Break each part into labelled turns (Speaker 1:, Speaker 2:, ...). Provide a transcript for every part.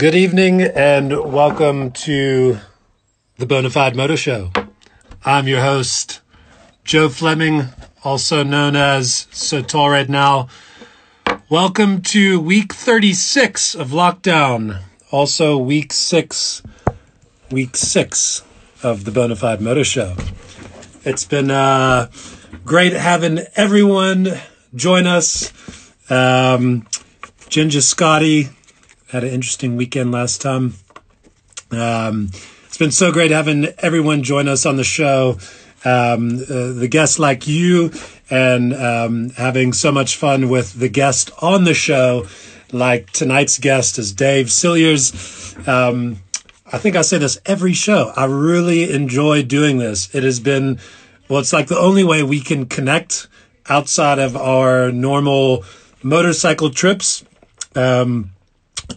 Speaker 1: Good evening and welcome to the Bonafide Motor Show. I'm your host, Joe Fleming, also known as Sotal right now. Welcome to week 36 of lockdown. Also week six, week six of the Bonafide Motor Show. It's been uh, great having everyone join us. Um, Ginger Scotty had an interesting weekend last time. Um, it's been so great having everyone join us on the show. Um, uh, the guests like you and um, having so much fun with the guest on the show. Like tonight's guest is Dave Cilliers. Um, I think I say this every show. I really enjoy doing this. It has been, well, it's like the only way we can connect outside of our normal motorcycle trips. Um,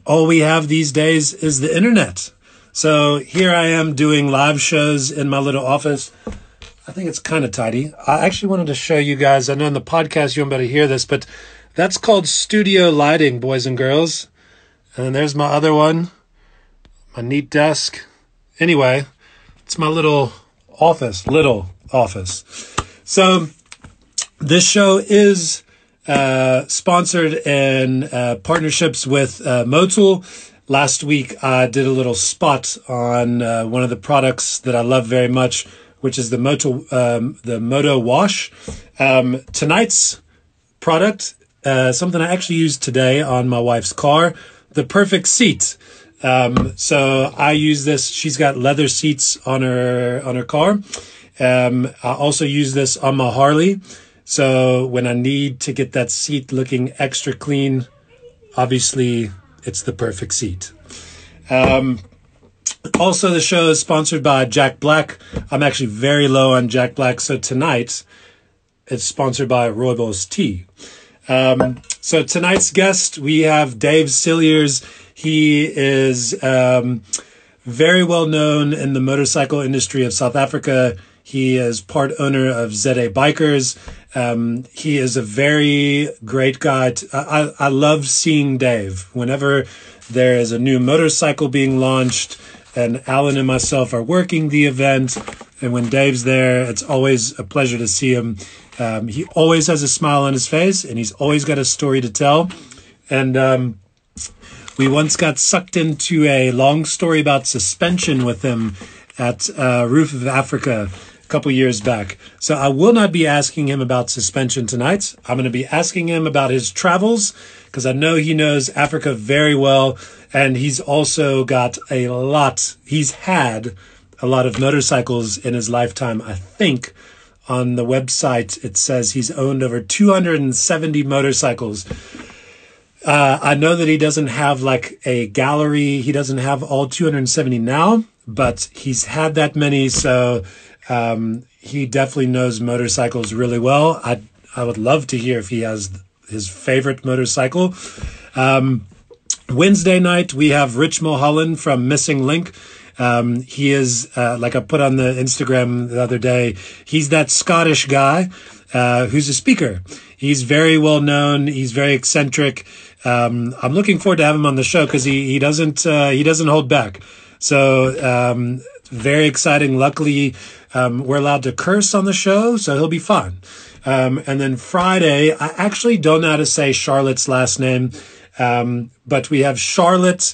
Speaker 1: all we have these days is the internet. So here I am doing live shows in my little office. I think it's kind of tidy. I actually wanted to show you guys. I know in the podcast you won't be able to hear this, but that's called studio lighting, boys and girls. And there's my other one, my neat desk. Anyway, it's my little office, little office. So this show is uh, sponsored in uh, partnerships with uh, Motul. Last week, I did a little spot on uh, one of the products that I love very much, which is the Moto um, the Moto Wash. Um, tonight's product, uh, something I actually used today on my wife's car, the Perfect Seat. Um, so I use this. She's got leather seats on her on her car. Um, I also use this on my Harley. So when I need to get that seat looking extra clean, obviously it's the perfect seat. Um, also, the show is sponsored by Jack Black. I'm actually very low on Jack Black, so tonight it's sponsored by Rooibos Tea. Um, so tonight's guest, we have Dave Cilliers. He is um, very well known in the motorcycle industry of South Africa. He is part owner of ZA Bikers. Um, he is a very great guy. To, I, I love seeing Dave. Whenever there is a new motorcycle being launched, and Alan and myself are working the event, and when Dave's there, it's always a pleasure to see him. Um, he always has a smile on his face, and he's always got a story to tell. And um, we once got sucked into a long story about suspension with him at uh, Roof of Africa couple years back. So I will not be asking him about suspension tonight. I'm going to be asking him about his travels because I know he knows Africa very well. And he's also got a lot, he's had a lot of motorcycles in his lifetime. I think on the website it says he's owned over 270 motorcycles. Uh, I know that he doesn't have like a gallery. He doesn't have all 270 now, but he's had that many. So um, he definitely knows motorcycles really well. I I would love to hear if he has his favorite motorcycle. Um, Wednesday night we have Rich Mulholland from Missing Link. Um, he is uh, like I put on the Instagram the other day. He's that Scottish guy uh, who's a speaker. He's very well known. He's very eccentric. Um, I'm looking forward to have him on the show because he he doesn't uh, he doesn't hold back. So um, very exciting. Luckily, um, we're allowed to curse on the show, so he'll be fun. Um, and then Friday, I actually don't know how to say Charlotte's last name, um, but we have Charlotte.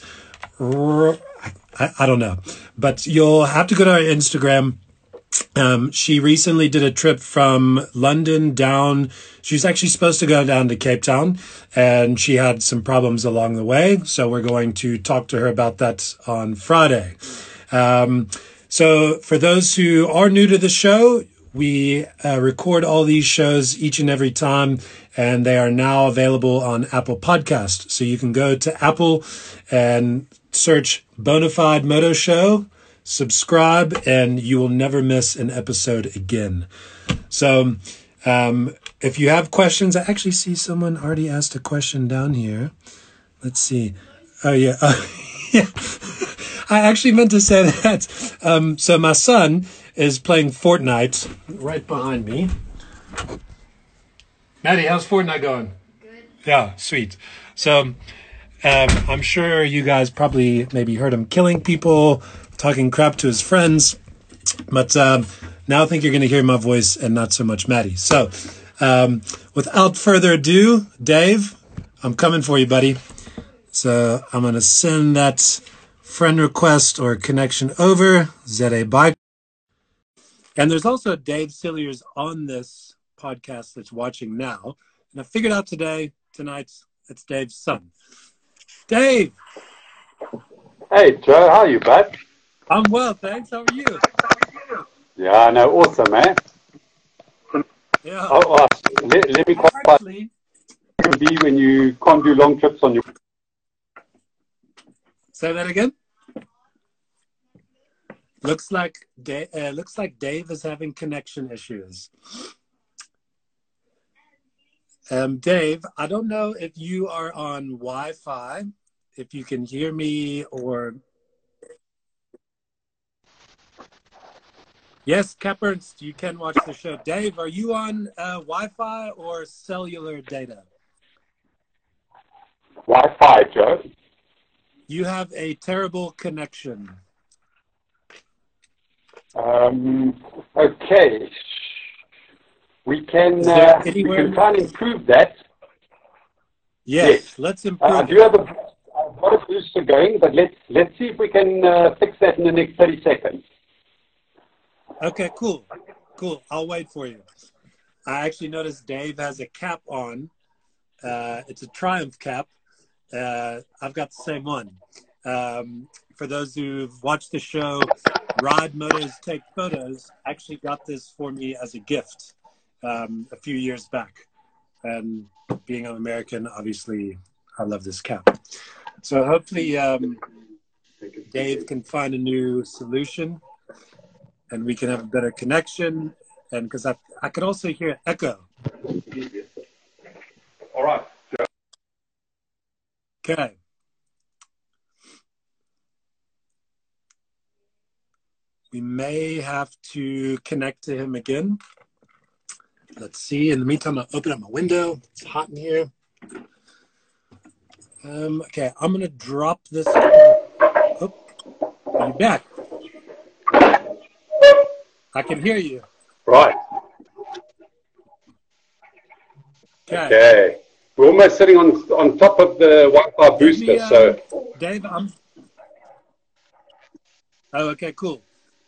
Speaker 1: I, don't know, but you'll have to go to our Instagram. Um, she recently did a trip from London down. She was actually supposed to go down to Cape Town, and she had some problems along the way. So we're going to talk to her about that on Friday. Um, so, for those who are new to the show, we uh, record all these shows each and every time, and they are now available on Apple Podcast. So you can go to Apple and search Bonafide Moto Show, subscribe, and you will never miss an episode again. So, um, if you have questions, I actually see someone already asked a question down here. Let's see. Oh yeah, yeah. I actually meant to say that. Um, so my son is playing Fortnite right behind me. Maddie, how's Fortnite going?
Speaker 2: Good.
Speaker 1: Yeah, sweet. So Um, I'm sure you guys probably maybe heard him killing people, talking crap to his friends, but um, now I think you're going to hear my voice and not so much Maddie. So, um, without further ado, Dave, I'm coming for you, buddy. So I'm going to send that friend request or connection over. ZA bye. And there's also Dave Cilliers on this podcast that's watching now. And I figured out today, tonight, it's Dave's son. Dave.
Speaker 2: Hey, Joe. How are you, bud?
Speaker 1: I'm well, thanks. How are you?
Speaker 2: Yeah, no, awesome, man.
Speaker 1: Yeah.
Speaker 2: Oh, uh, let, let me qualify.
Speaker 1: Actually,
Speaker 2: be when you can't do long trips on your.
Speaker 1: Say that again. Looks like Dave, uh, looks like Dave is having connection issues. Um, Dave, I don't know if you are on Wi-Fi, if you can hear me or. Yes, Cap Ernst, you can watch the show. Dave, are you on uh, Wi-Fi or cellular data?
Speaker 2: Wi-Fi, Joe.
Speaker 1: You have a terrible connection.
Speaker 2: Um, okay. We can, uh, we can try and improve that.
Speaker 1: Yes,
Speaker 2: Yes.
Speaker 1: let's
Speaker 2: Uh,
Speaker 1: improve.
Speaker 2: I do have a, I've got a booster going, but let's let's see if we can uh, fix that in the next 30 seconds.
Speaker 1: Okay, cool. Cool. I'll wait for you. I actually noticed Dave has a cap on. Uh, it's a Triumph cap. Uh, I've got the same one. Um, for those who've watched the show, Ride Motos Take Photos actually got this for me as a gift um, a few years back. And being an American, obviously, I love this cap. So hopefully, um, Dave can find a new solution and we can have a better connection. And because I, I could also hear echo.
Speaker 2: All right.
Speaker 1: Okay. We may have to connect to him again. Let's see. In the meantime, I'll open up my window. It's hot in here. Um, okay, I'm going to drop this. Oh, you back? I can hear you.
Speaker 2: Right.
Speaker 1: Okay.
Speaker 2: Okay. We're almost sitting on on top of the Wi-Fi booster,
Speaker 1: me, uh,
Speaker 2: so
Speaker 1: Dave, I'm. Oh, okay, cool.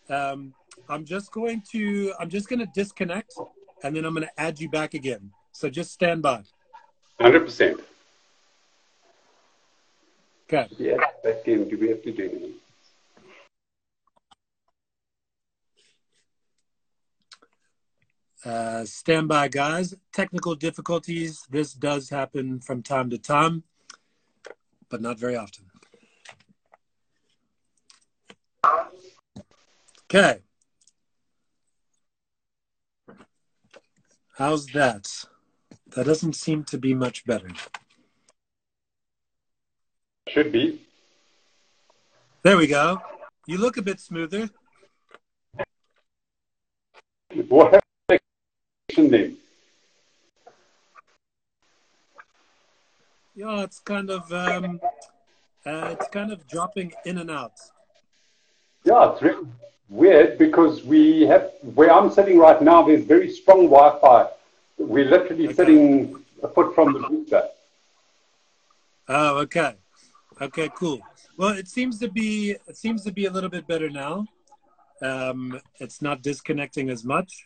Speaker 1: Um, I'm just going to. I'm just going to disconnect, and then I'm going to add you back again. So just stand by.
Speaker 2: 100%.
Speaker 1: Okay.
Speaker 2: Yeah, that game. Do we have to do anything?
Speaker 1: Uh, stand by, guys. Technical difficulties. This does happen from time to time, but not very often. Okay. How's that? That doesn't seem to be much better.
Speaker 2: Should be.
Speaker 1: There we go. You look a bit smoother.
Speaker 2: What happened then?
Speaker 1: Yeah, it's kind of um, uh, it's kind of dropping in and out.
Speaker 2: Yeah, it's really weird because we have where I'm sitting right now. There's very strong Wi-Fi. We're literally
Speaker 1: Okay.
Speaker 2: sitting a foot from the booster.
Speaker 1: Oh, okay, okay, cool. Well, it seems to be it seems to be a little bit better now. Um, it's not disconnecting as much.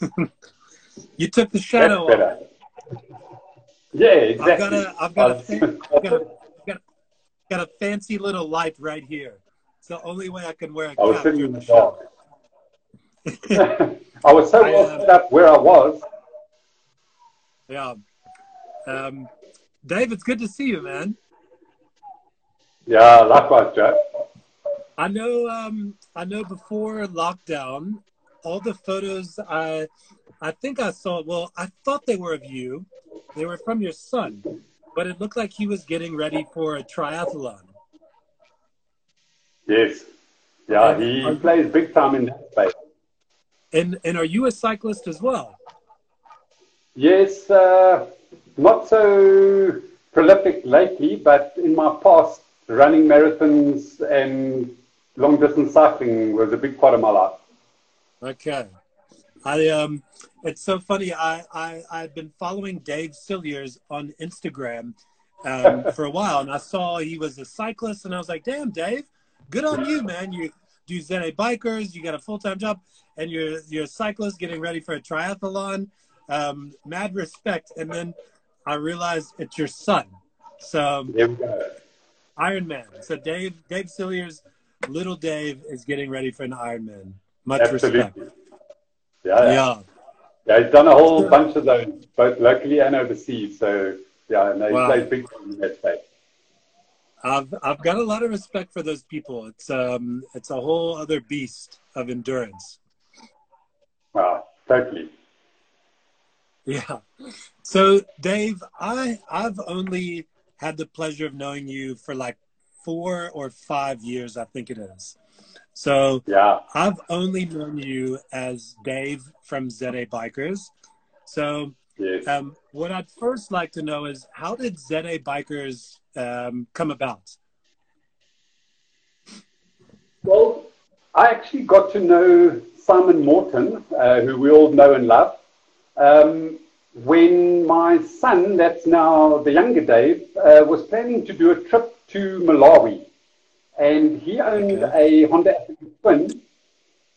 Speaker 1: you took the shadow off.
Speaker 2: Yeah, exactly.
Speaker 1: I've got a I've got a,
Speaker 2: Uh,
Speaker 1: fan- I've got a, got a got a fancy little light right here. It's the only way I can wear a
Speaker 2: I was
Speaker 1: cap
Speaker 2: sitting in
Speaker 1: the
Speaker 2: the dark. I was so
Speaker 1: I, um,
Speaker 2: set up where I was.
Speaker 1: Yeah. Um, Dave, it's good to see you, man.
Speaker 2: Yeah, likewise, Joe.
Speaker 1: I know. Um, I know. Before lockdown, all the photos I, I think I saw. Well, I thought they were of you. They were from your son, but it looked like he was getting ready for a triathlon.
Speaker 2: Yes. Yeah, he
Speaker 1: are-
Speaker 2: plays big time in that space.
Speaker 1: And and are you a cyclist as well?
Speaker 2: Yes, uh, not so prolific lately, but in my past, running marathons and long distance cycling was a big part of my life.
Speaker 1: Okay. I um it's so funny. I, I I've been following Dave Cilliers on Instagram um, for a while and I saw he was a cyclist and I was like, damn Dave, good on you, man. You do ZA bikers, you got a full time job and you're you're a cyclist getting ready for a triathlon. Um, mad respect. And then I realized it's your son. So Iron Man. So Dave Dave Cilliers, little Dave is getting ready for an Ironman. Much Absolutely. respect.
Speaker 2: Yeah, yeah. yeah. He's done a whole bunch of those, both locally and overseas. So yeah, no, wow. he's big in that space.
Speaker 1: I've I've got a lot of respect for those people. It's um it's a whole other beast of endurance.
Speaker 2: Wow, totally.
Speaker 1: Yeah. So Dave, I I've only had the pleasure of knowing you for like four or five years, I think it is. So
Speaker 2: yeah,
Speaker 1: I've only known you as Dave from ZA Bikers. So yes. um, what I'd first like to know is how did ZA Bikers um, come about?
Speaker 2: Well, I actually got to know Simon Morton, uh, who we all know and love, um, when my son, that's now the younger Dave, uh, was planning to do a trip to Malawi and he owned okay. a Honda Twin.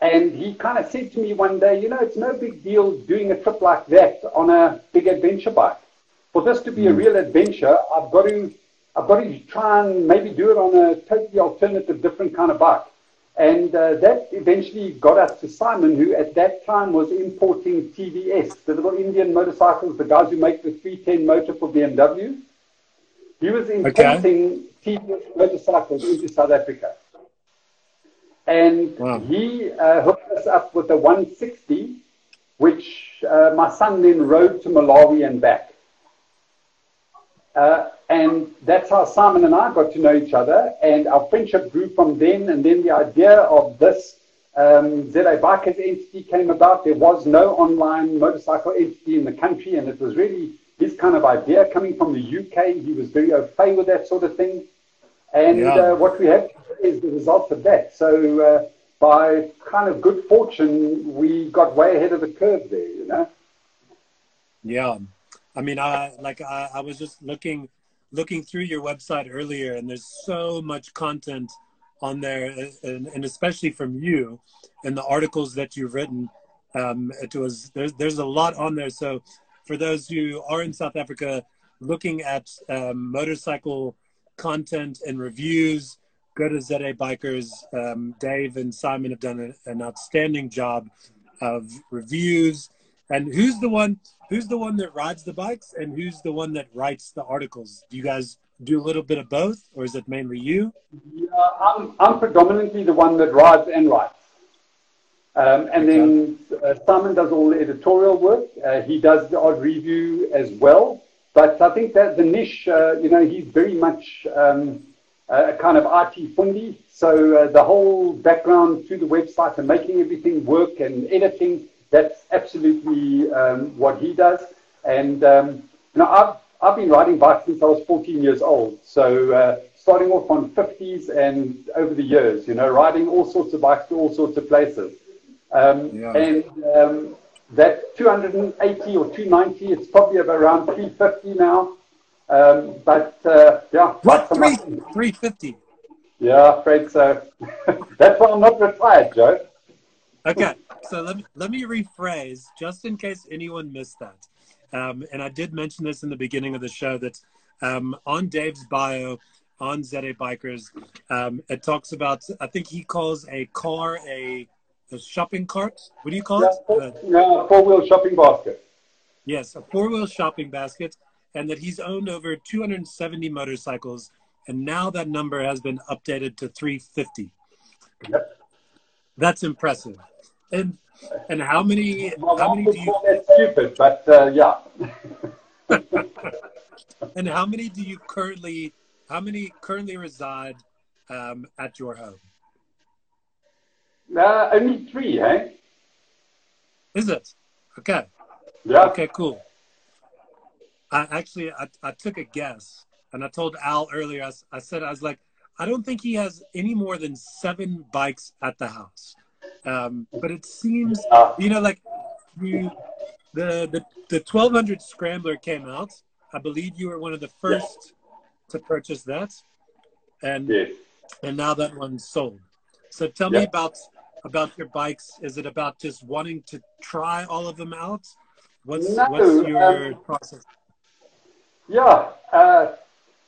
Speaker 2: And he kind of said to me one day, you know, it's no big deal doing a trip like that on a big adventure bike. For this to be mm. a hmm. real adventure, I've got to, I've got to try and maybe do it on a totally alternative, different kind of bike. And uh, that eventually got us to Simon, who at that time was importing TVS, the little Indian motorcycles, the guys who make the 310 motor for BMW. He was importing okay. Motorcycles into South Africa. And wow. he uh, hooked us up with a 160, which uh, my son then rode to Malawi and back. Uh, and that's how Simon and I got to know each other. And our friendship grew from then. And then the idea of this um, ZA Bikers entity came about. There was no online motorcycle entity in the country. And it was really his kind of idea coming from the UK. He was very au fait with that sort of thing. And yeah. uh, what we have is the result of that. So uh, by kind of good fortune, we got way ahead of the curve there, you know?
Speaker 1: Yeah. I mean, I like I, I was just looking looking through your website earlier, and there's so much content on there, and, and especially from you and the articles that you've written. Um, it was there's there's a lot on there. So for those who are in South Africa looking at um, motorcycle content and reviews, go to ZA Bikers. Um, Dave and Simon have done a, an outstanding job of reviews. And who's the one? Who's the one that rides the bikes, and who's the one that writes the articles? Do you guys do a little bit of both, or is it mainly you?
Speaker 2: Yeah, I'm, I'm predominantly the one that rides and writes. Um, and then uh, Simon does all the editorial work. Uh, he does the odd review as well. But I think that the niche, uh, you know, he's very much um, a kind of IT fundi. So uh, the whole background to the website and making everything work and editing, that's absolutely um, what he does. And, um, you know, I've, I've been riding bikes since I was 14 years old. So uh, starting off on 50s and over the years, you know, riding all sorts of bikes to all sorts of places. Um, yeah. And um, that 280 or 290, it's probably around 350 now. Um, but uh, yeah,
Speaker 1: what three, 350?
Speaker 2: Yeah, afraid so. That's why I'm not retired, Joe.
Speaker 1: Okay, so let me, let me rephrase just in case anyone missed that. Um, and I did mention this in the beginning of the show that um, on Dave's bio on ZA Bikers, um, it talks about, I think he calls a car a a shopping carts. What do you call
Speaker 2: yeah,
Speaker 1: it?
Speaker 2: Four, uh, yeah, four wheel shopping basket.
Speaker 1: Yes, a four wheel shopping basket, and that he's owned over 270 motorcycles, and now that number has been updated to 350.
Speaker 2: Yep.
Speaker 1: That's impressive. And and how many?
Speaker 2: Well,
Speaker 1: how many
Speaker 2: do you? That's stupid, but uh, yeah.
Speaker 1: and how many do you currently? How many currently reside um, at your home?
Speaker 2: Uh, only three, eh?
Speaker 1: Is it? Okay.
Speaker 2: Yeah.
Speaker 1: Okay, cool. I actually I, I took a guess and I told Al earlier. I, I said I was like, I don't think he has any more than seven bikes at the house. Um, but it seems, you know, like you, the the the 1200 Scrambler came out. I believe you were one of the first yeah. to purchase that, and
Speaker 2: yes.
Speaker 1: and now that one's sold. So tell yeah. me about about your bikes. Is it about just wanting to try all of them out? What's no, what's your um, process?
Speaker 2: Yeah, uh,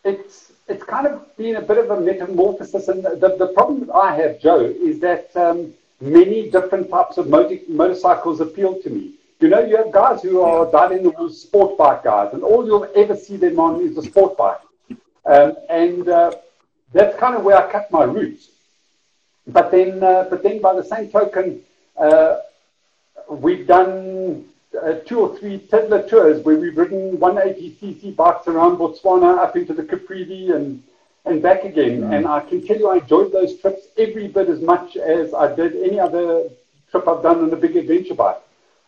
Speaker 2: it's it's kind of been a bit of a metamorphosis, and the, the problem that I have, Joe, is that um, many different types of motor, motorcycles appeal to me. You know, you have guys who are diving the sport bike guys, and all you'll ever see them on is a sport bike. Um, and uh, that's kind of where I cut my roots. But then, uh, but then by the same token, uh, we've done uh, two or three Tesla tours where we've ridden 180cc bikes around Botswana up into the Caprivi and, and back again. Mm. And I can tell you I enjoyed those trips every bit as much as I did any other trip I've done on a big adventure bike.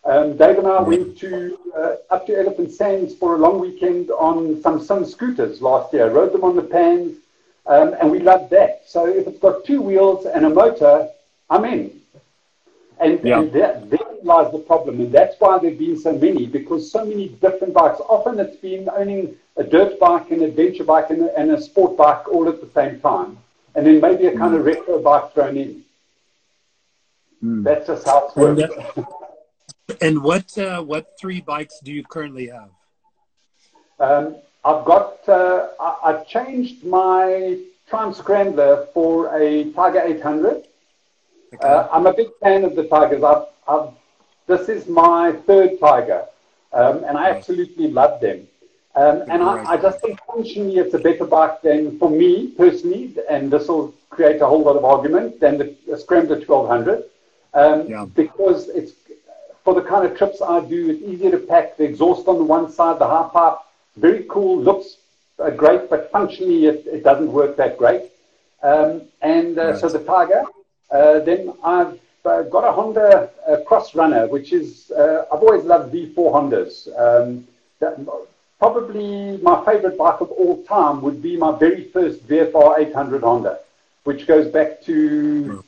Speaker 2: Um, Dave and I went to uh, up to Elephant Sands for a long weekend on some SYM scooters last year. Rode them on the pans, um, and we love that. So if it's got two wheels and a motor, I'm in. And, yeah. and that, there lies the problem, and that's why there've been so many because so many different bikes. Often it's been owning a dirt bike, an adventure bike, and a, and a sport bike all at the same time, and then maybe a kind mm. of retro bike thrown in. Mm. That's just how it's worked.
Speaker 1: And what uh, what three bikes do you currently have?
Speaker 2: Um, I've got. Uh, I, have changed my Triumph Scrambler for a Tiger 800. Okay. Uh, I'm a big fan of the Tigers. I've, I've, this is my third Tiger, um, and I absolutely love them. Um, and I, I, just think functionally it's a better bike than for me personally, and this will create a whole lot of argument than the, the Scrambler 1200 um, yeah. because it's for the kind of trips I do. It's easier to pack the exhaust on the one side, the half pipe, very cool, looks uh, great, but functionally it, it, doesn't work that great. Um, and uh, right. so the Tiger, uh, then I've uh, got a Honda uh, Cross Runner, which is, uh, I've always loved V4 Hondas. Um, that, probably my favorite bike of all time would be my very first VFR 800 Honda, which goes back to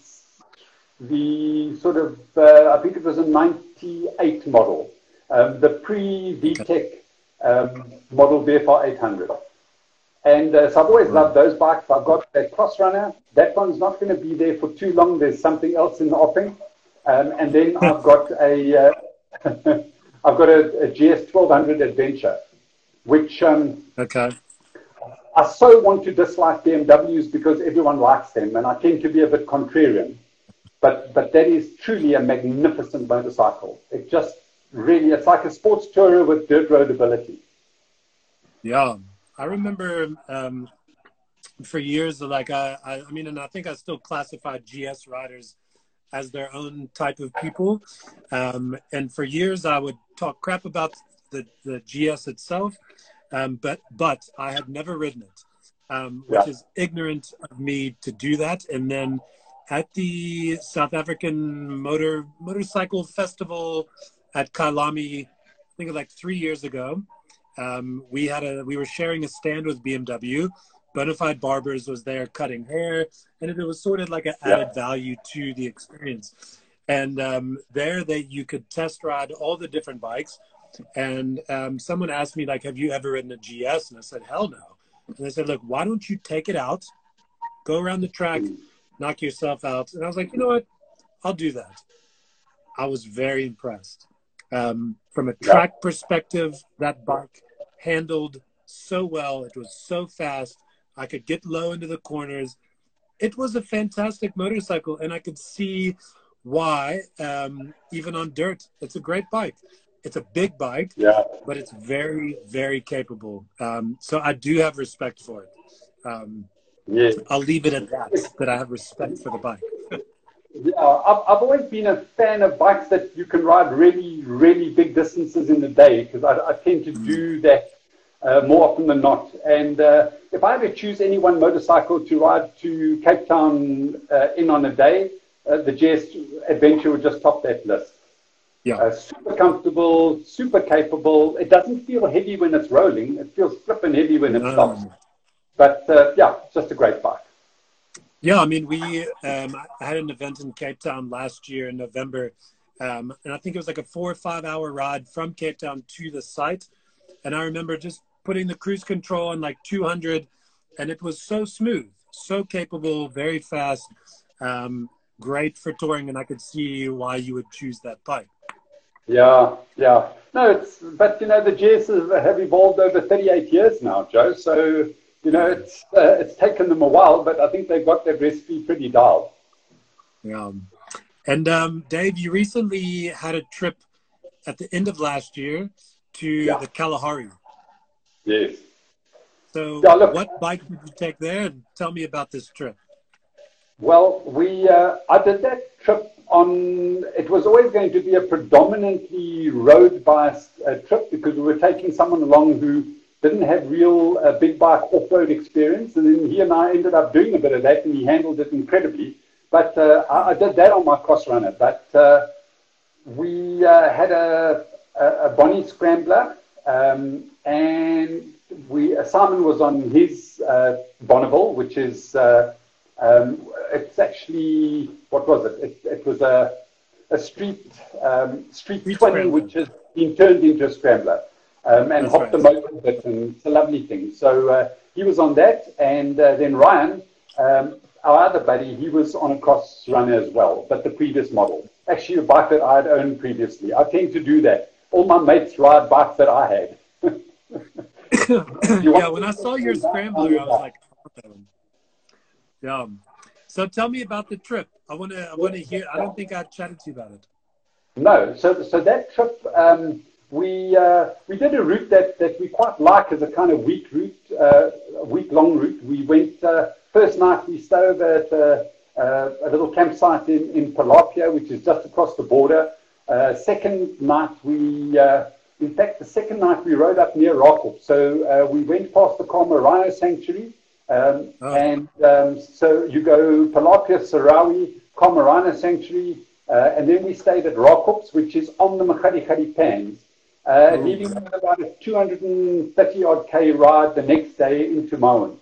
Speaker 2: the sort of, uh, I think it was a 98 model, um, the pre-VTEC um, model VFR 800. And uh, so I've always loved those bikes. I've got a Cross Runner. That one's not going to be there for too long. There's something else in the offing. Um, and then I've got a, uh, I've got a, a, GS 1200 Adventure, which um,
Speaker 1: okay.
Speaker 2: I so want to dislike BMWs because everyone likes them, and I tend to be a bit contrarian. But, but that is truly a magnificent motorcycle. It just really, it's like a sports tourer with dirt road ability.
Speaker 1: Yeah. I remember um, for years, like, I, I, I mean, and I think I still classify GS riders as their own type of people. Um, and for years, I would talk crap about the, the GS itself, um, but but I had never ridden it, um, which yeah. is ignorant of me to do that. And then at the South African Motor Motorcycle Festival at Kyalami, I think it like three years ago. Um, we had a we were sharing a stand with BMW. Bonafide Barbers was there cutting hair, and it was sort of like an added yeah. value to the experience. And um, there, that you could test ride all the different bikes. And um, someone asked me like, "Have you ever ridden a GS?" And I said, "Hell no." And they said, "Look, why don't you take it out, go around the track, knock yourself out. And I was like, you know what? I'll do that. I was very impressed. Um, from a track yeah. perspective, that bike handled so well. It was so fast. I could get low into the corners. It was a fantastic motorcycle, and I could see why, um, even on dirt, it's a great bike. It's a big bike,
Speaker 2: yeah.
Speaker 1: but it's very, very capable. Um, so I do have respect for it. Um,
Speaker 2: yeah.
Speaker 1: I'll leave it at that, that I have respect for the bike.
Speaker 2: Yeah, I've, I've always been a fan of bikes that you can ride really, really big distances in the day because I, I, tend to do that uh, more often than not. And uh, if I had to choose any one motorcycle to ride to Cape Town uh, in on a day, uh, the GS Adventure would just top that list.
Speaker 1: Yeah. Uh,
Speaker 2: super comfortable, super capable. It doesn't feel heavy when it's rolling. It feels flipping heavy when it stops. but uh, yeah, just a great bike.
Speaker 1: Yeah, I mean, we um, I had an event in Cape Town last year in November, um, and I think it was like a four or five hour ride from Cape Town to the site. And I remember just putting the cruise control on like 200, and it was so smooth, so capable, very fast, um, great for touring, and I could see why you would choose that bike.
Speaker 2: Yeah, yeah. No, it's but you know the GSs have evolved over 38 years now, Joe. So you know it's uh, it's taken them a while, but I think they've got their recipe pretty dialed.
Speaker 1: Yeah. And um, Dave, you recently had a trip at the end of last year to yeah. the Kalahari.
Speaker 2: Yes.
Speaker 1: So, yeah, look, what bike did you take there? And tell me about this trip.
Speaker 2: Well, we uh, I did that trip on. It was always going to be a predominantly road biased uh, trip because we were taking someone along who didn't have real uh, big bike off road experience, and then he and I ended up doing a bit of that, and he handled it incredibly. But uh, I, I, did that on my cross runner. But uh, we uh, had a, a, a Bonnie Scrambler, um, and we a Simon was on his Bonneville, which is um, it's actually what was it? It, it was a a street um, street, Street Twin, which has been turned into a scrambler, um, and That's hopped right. the motor a bit, and it's a lovely thing. So uh, he was on that, and uh, then Ryan, um, our other buddy, he was on a cross runner as well, but the previous model. Actually, a bike that I had owned previously. I tend to do that. All my mates ride bikes that I had.
Speaker 1: yeah, when I saw your scrambler, I was like, yeah. So tell me about the trip. I want to. I want to hear. I don't think I chatted to you about it.
Speaker 2: No. So so that trip, um, we uh, we did a route that that we quite like as a kind of week route, uh, week long route. We went uh, first night. We stayed over at uh, uh, a little campsite in in Palapye, which is just across the border. Uh, second night we. in fact, the second night we rode up near Rakops. So we went past the Khama Sanctuary, um, oh. And um, so you go Palapye, Serowe, Khama Sanctuary, uh, and then we stayed at Rakops, which is on the Makgadikgadi Pans, uh, leaving about a 230 odd K ride the next day into Maun,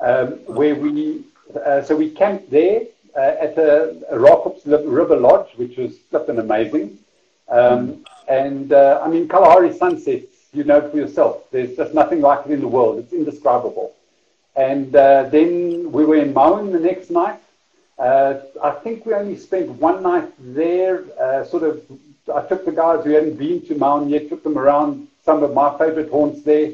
Speaker 2: um, where we, uh, so we camped there uh, at a, a Rakops River Lodge, which was flipping amazing. Um, and uh, I mean, Kalahari sunsets, you know for yourself. There's just nothing like it in the world. It's indescribable. And uh, then we were in Maun the next night. Uh, I think we only spent one night there. Uh, sort of, I took the guys who hadn't been to Maun yet, took them around some of my favorite haunts there.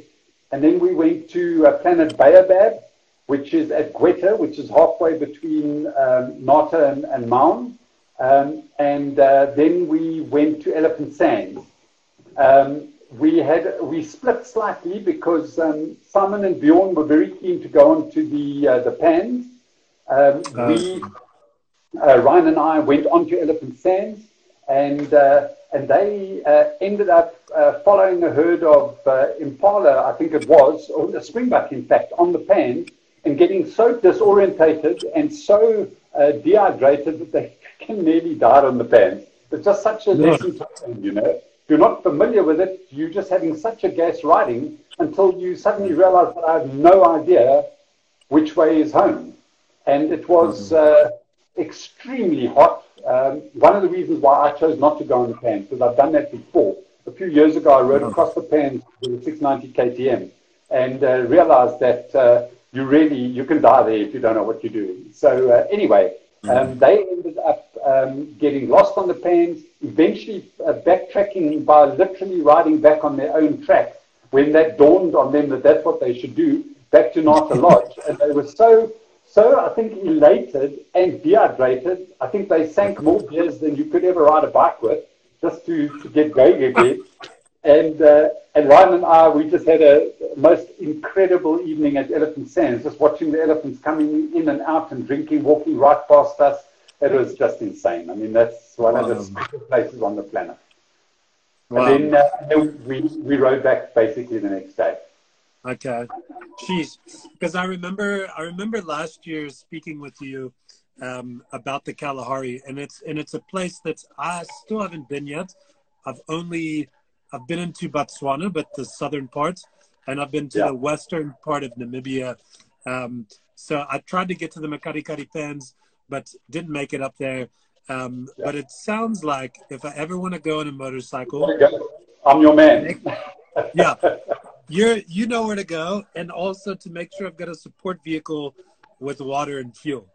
Speaker 2: And then we went to uh, Planet Baobab, which is at Gweta, which is halfway between um, Nata and, and Maun. Um, and uh, then we went to Elephant Sands. Um, we had we split slightly because um, Simon and Bjorn were very keen to go on to the uh, the pans. Um, uh. we uh, Ryan and I went on to Elephant Sands, and uh, and they uh, ended up uh, following a herd of impala, I think it was, or a springbuck, in fact, on the pan, and getting so disorientated and so dehydrated that they can nearly died on the pan. It's just such a lesson to learn, you know you're not familiar with it, you're just having such a gas riding until you suddenly realize that I have no idea which way is home. And it was mm-hmm. uh, extremely hot. Um, one of the reasons why I chose not to go on the pans, because I've done that before. A few years ago, I rode mm-hmm. across the pans with a 690 KTM and uh, realized that uh, you really, you can die there if you don't know what you're doing. So uh, anyway, um, mm-hmm. they ended up um, getting lost on the pans, eventually uh, backtracking by literally riding back on their own track when that dawned on them that that's what they should do, back to Nata Lodge. and they were so, so, I think, elated and dehydrated. I think they sank more beers than you could ever ride a bike with just to, to get going again. And, uh, and Ryan and I, we just had a most incredible evening at Elephant Sands, just watching the elephants coming in and out and drinking, walking right past us it was just insane. I mean, that's one wow. of the special places on the planet. Wow. And then, uh, then we, we rode back basically the next day.
Speaker 1: Okay. Jeez. Because I remember I remember last year speaking with you um, about the Kalahari and it's and it's a place that I still haven't been yet. I've only I've been into Botswana, but the southern part, and I've been to yeah. the western part of Namibia Um, so I tried to get to the Makarikari pans, but didn't make it up there. Um, yeah. But it sounds like if I ever want to go on a motorcycle,
Speaker 2: I'm your man.
Speaker 1: yeah, you're you know where to go, and also to make sure I've got a support vehicle with water and fuel.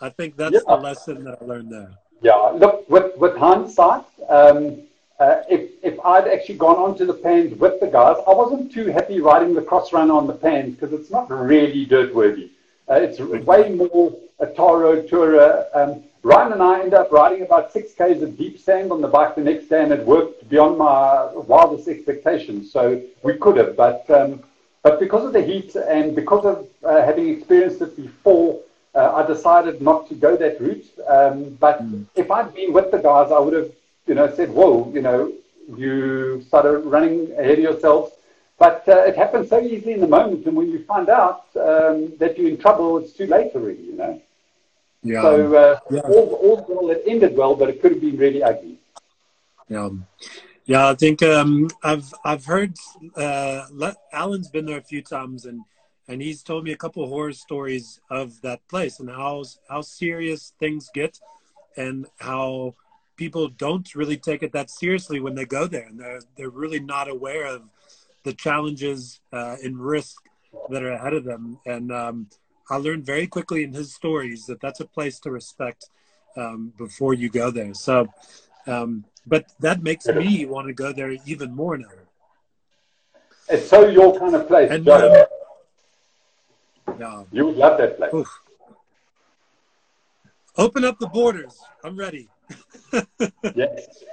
Speaker 1: I think that's yeah. the lesson that I learned there.
Speaker 2: Yeah, look with with hindsight, um, uh, if if I'd actually gone onto the pans with the guys, I wasn't too happy riding the cross run on the pans because it's not really dirt worthy. Uh, it's way more a tar road tourer. Um, Ryan and I ended up riding about six k's of deep sand on the bike the next day, and it worked beyond my wildest expectations. So we could have, but um, but because of the heat and because of uh, having experienced it before, uh, I decided not to go that route. Um, but mm. if I'd been with the guys, I would have, you know, said, "Whoa, you know, you started running ahead of yourselves." But uh, it happens so easily in the moment, and when you find out um, that you're in trouble, it's too late already, you know. Yeah. So uh, yeah. all, all well, it ended well, but it could have been really ugly.
Speaker 1: Yeah. Yeah, I think um, I've I've heard uh, Alan's been there a few times, and and he's told me a couple horror stories of that place and how how serious things get, and how people don't really take it that seriously when they go there, and they're they're really not aware of the challenges uh, and risk that are ahead of them. And um, I learned very quickly in his stories that that's a place to respect um, before you go there. So, um, but that makes me want to go there even more now.
Speaker 2: It's so your kind of place. And, um. You would love that place. Oof.
Speaker 1: Open up the borders. I'm ready.
Speaker 2: yes.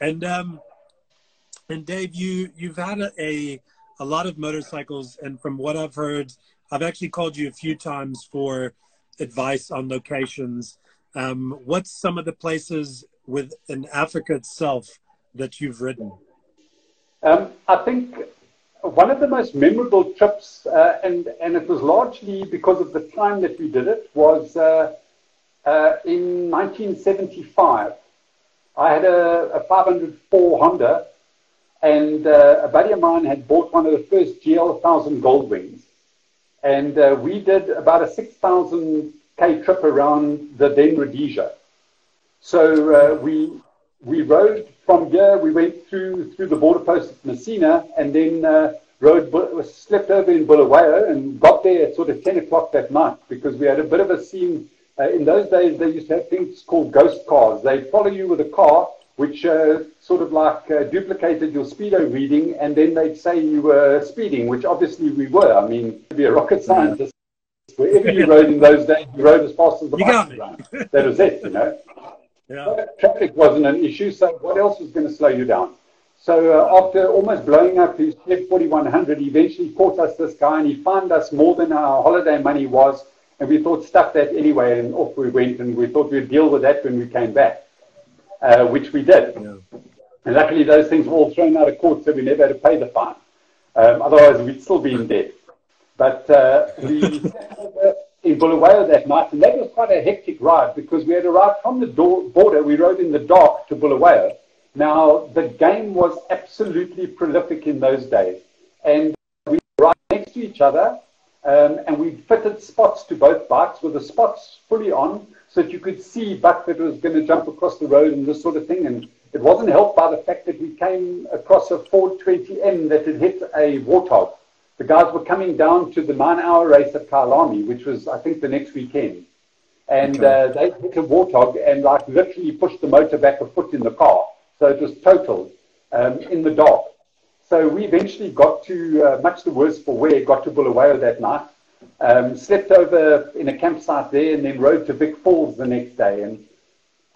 Speaker 1: and um, and Dave, you you've had a, a a lot of motorcycles, and from what I've heard, I've actually called you a few times for advice on locations. Um, what's some of the places within Africa itself that you've ridden?
Speaker 2: Um, I think one of the most memorable trips, uh, and and it was largely because of the time that we did it, was uh, uh, in 1975. I had a, a 504 Honda and uh, a buddy of mine had bought one of the first GL1000 Goldwings. And uh, we did about a 6,000 K trip around the then Rhodesia. So uh, we, we rode from here, we went through, through the border post at Messina, and then uh, rode, slept over in Bulawayo and got there at sort of 10 o'clock that night because we had a bit of a scene. Uh, in those days, they used to have things called ghost cars. They'd follow you with a car which uh, sort of like uh, duplicated your speedo reading, and then they'd say you were speeding, which obviously we were. I mean, to be a rocket scientist, wherever you rode in those days, you rode as fast as the bike ran. That was it, you know. Yeah. traffic wasn't an issue, so what else was going to slow you down? So uh, after almost blowing up his Chevy 4100, he eventually caught us this guy, and he fined us more than our holiday money was, and we thought, stuff that anyway, and off we went, and we thought we'd deal with that when we came back uh, which we did. Yeah. And luckily, those things were all thrown out of court, so we never had to pay the fine. Um, otherwise, we'd still be in debt. But uh, we in Bulawayo that night, and that was quite a hectic ride because we had arrived from the door, border. We rode in the dark to Bulawayo. Now, the game was absolutely prolific in those days, and we were right next to each other, um, and we fitted spots to both bikes with the spots fully on so that you could see Buck that was going to jump across the road and this sort of thing. And it wasn't helped by the fact that we came across a Ford 20M that had hit a warthog. The guys were coming down to the nine-hour race at Kyalami, which was, I think, the next weekend. And okay. uh, they hit a warthog and like literally pushed the motor back a foot in the car. So it was totaled um, in the dark. So we eventually got to, uh, much the worse for wear, got to Bulawayo that night um, slept over in a campsite there, and then rode to Vic Falls the next day. And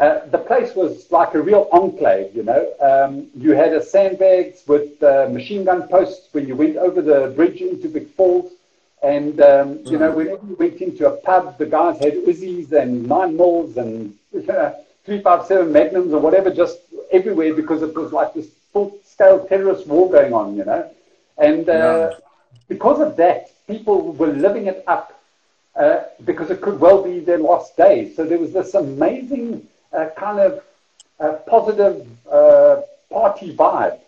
Speaker 2: uh, the place was like a real enclave, you know. Um, you had a sandbags with uh, machine gun posts when you went over the bridge into Vic Falls. And, um, you know, whenever you went into a pub, the guys had Uzis and nine mils and uh, 357 Magnums or whatever just everywhere because it was like this full scale terrorist war going on, you know. And uh, because of that, people were living it up uh, because it could well be their last days. So there was this amazing uh, kind of uh, positive uh, party vibe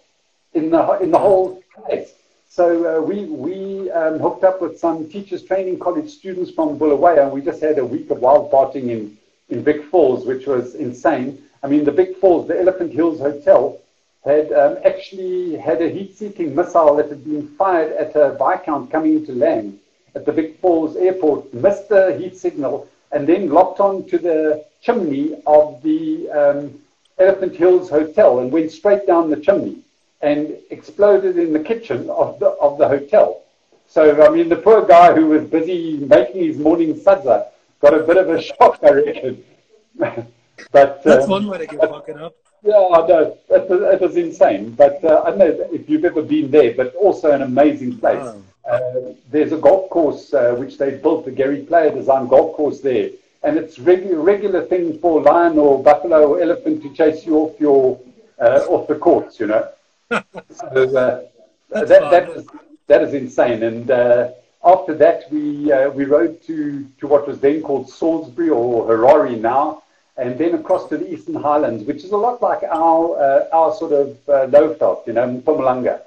Speaker 2: in the in the whole place. So uh, we, we um, hooked up with some teachers training college students from Bulawayo, and we just had a week of wild partying in, in Vic Falls, which was insane. I mean, the Vic Falls, the Elephant Hills Hotel, had um, actually had a heat-seeking missile that had been fired at a Viscount coming into land at the Vic Falls airport, missed the heat signal, and then locked on to the chimney of the um, Elephant Hills Hotel and went straight down the chimney and exploded in the kitchen of the, of the hotel. So, I mean, the poor guy who was busy making his morning sadza got a bit of a shock, I reckon.
Speaker 1: but That's um, one way to get fucking up.
Speaker 2: Yeah, I know. It was, it was insane. But uh, I don't know if you've ever been there, but also an amazing place. Oh. Uh, there's a golf course uh, which they built, the Gary Player design golf course there. And it's a regular, regular thing for lion or buffalo or elephant to chase you off your uh, off the courts, you know. so uh, that, that, is, that is insane. And uh, after that, we we rode to, to what was then called Salisbury or Harare now, and then across to the Eastern Highlands, which is a lot like our our sort of uh, Lowveld, you know, Mpumalanga.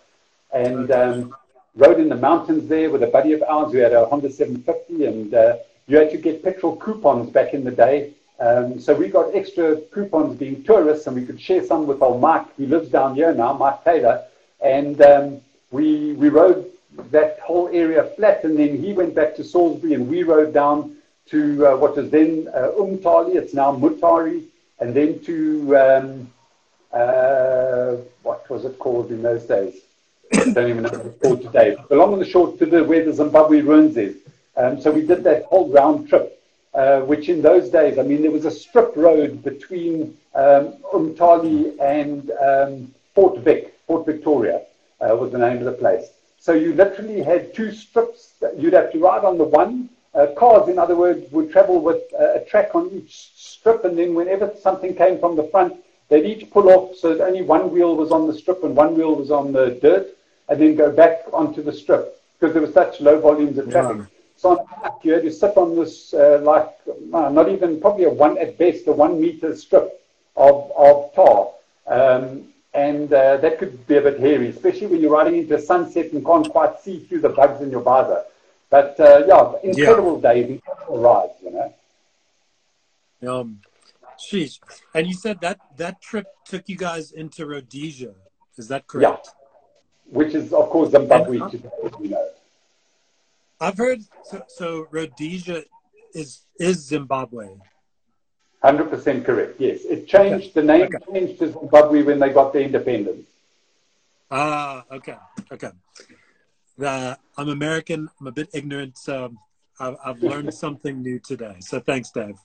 Speaker 2: And um, rode in the mountains there with a buddy of ours who had a Honda 750, and uh, you had to get petrol coupons back in the day. Um, so we got extra coupons being tourists, and we could share some with old Mike, who lives down here now, Mike Taylor. And um, we, we rode that whole area flat, and then he went back to Salisbury, and we rode down to uh, what was then uh, Umtali, it's now Mutare, and then to, um, uh, what was it called in those days? I don't even know what it's called today. But long and the short to the where the Zimbabwe ruins is. Um, so we did that whole round trip, uh, which in those days, I mean, there was a strip road between um, Umtali and um, Fort Vic, Fort Victoria uh, was the name of the place. So you literally had two strips. That you'd have to ride on the one. Uh, cars, in other words, would travel with a track on each strip, and then whenever something came from the front, they'd each pull off so that only one wheel was on the strip and one wheel was on the dirt and then go back onto the strip because there were such low volumes of traffic. Yeah. So on you had to sit on this, uh, like, uh, not even probably a one, at best, a one meter strip of, of tar. Um, and uh, that could be a bit hairy, especially when you're riding into sunset and can't quite see through the bugs in your visor. But uh, yeah, incredible yeah. days, incredible rides, you know.
Speaker 1: Um, sheesh. And you said that that trip took you guys into Rhodesia. Is that correct?
Speaker 2: Yeah which is, of course, Zimbabwe today, you know.
Speaker 1: I've heard so, so Rhodesia is is Zimbabwe.
Speaker 2: Hundred percent correct. Yes, it changed. Okay. The name okay. changed to Zimbabwe when they got their independence.
Speaker 1: Ah, okay, okay. Uh, I'm American. I'm a bit ignorant, so I've, I've learned something new today. So thanks, Dave.